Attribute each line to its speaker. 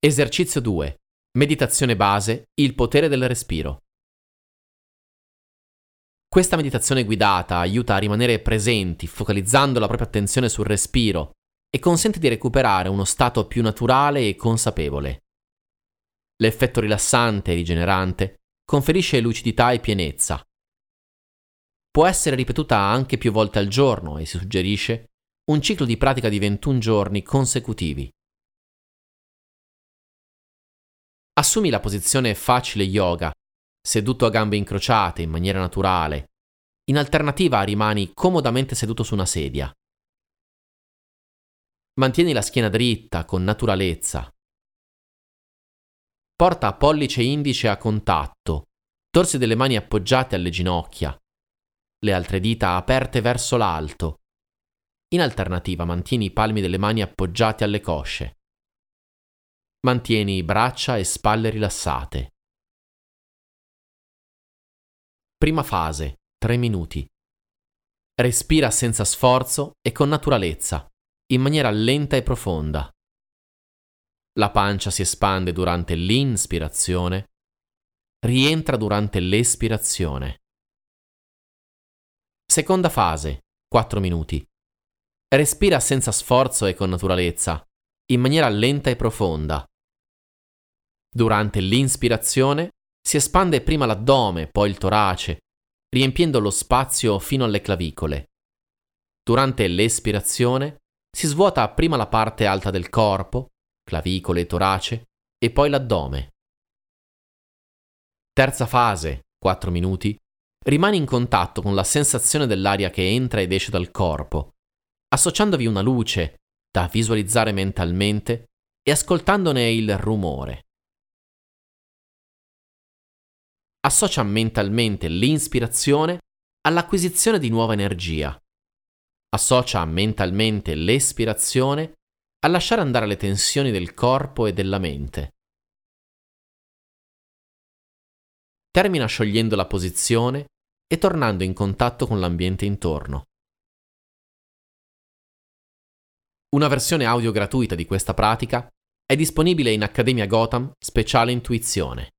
Speaker 1: Esercizio 2. Meditazione base, il potere del respiro. Questa meditazione guidata aiuta a rimanere presenti, focalizzando la propria attenzione sul respiro e consente di recuperare uno stato più naturale e consapevole. L'effetto rilassante e rigenerante conferisce lucidità e pienezza. Può essere ripetuta anche più volte al giorno e si suggerisce un ciclo di pratica di 21 giorni consecutivi. Assumi la posizione facile yoga, seduto a gambe incrociate in maniera naturale. In alternativa rimani comodamente seduto su una sedia. Mantieni la schiena dritta con naturalezza. Porta pollice e indice a contatto, dorsi delle mani appoggiate alle ginocchia, le altre dita aperte verso l'alto. In alternativa mantieni i palmi delle mani appoggiati alle cosce. Mantieni braccia e spalle rilassate. Prima fase, 3 minuti. Respira senza sforzo e con naturalezza, in maniera lenta e profonda. La pancia si espande durante l'inspirazione, rientra durante l'espirazione. Seconda fase, 4 minuti. Respira senza sforzo e con naturalezza, in maniera lenta e profonda. Durante l'inspirazione si espande prima l'addome, poi il torace, riempiendo lo spazio fino alle clavicole. Durante l'espirazione si svuota prima la parte alta del corpo, clavicole e torace, e poi l'addome. Terza fase, 4 minuti, rimani in contatto con la sensazione dell'aria che entra ed esce dal corpo, associandovi una luce da visualizzare mentalmente e ascoltandone il rumore. associa mentalmente l'inspirazione all'acquisizione di nuova energia. Associa mentalmente l'espirazione a lasciare andare le tensioni del corpo e della mente. Termina sciogliendo la posizione e tornando in contatto con l'ambiente intorno. Una versione audio gratuita di questa pratica è disponibile in Accademia Gotham Speciale Intuizione.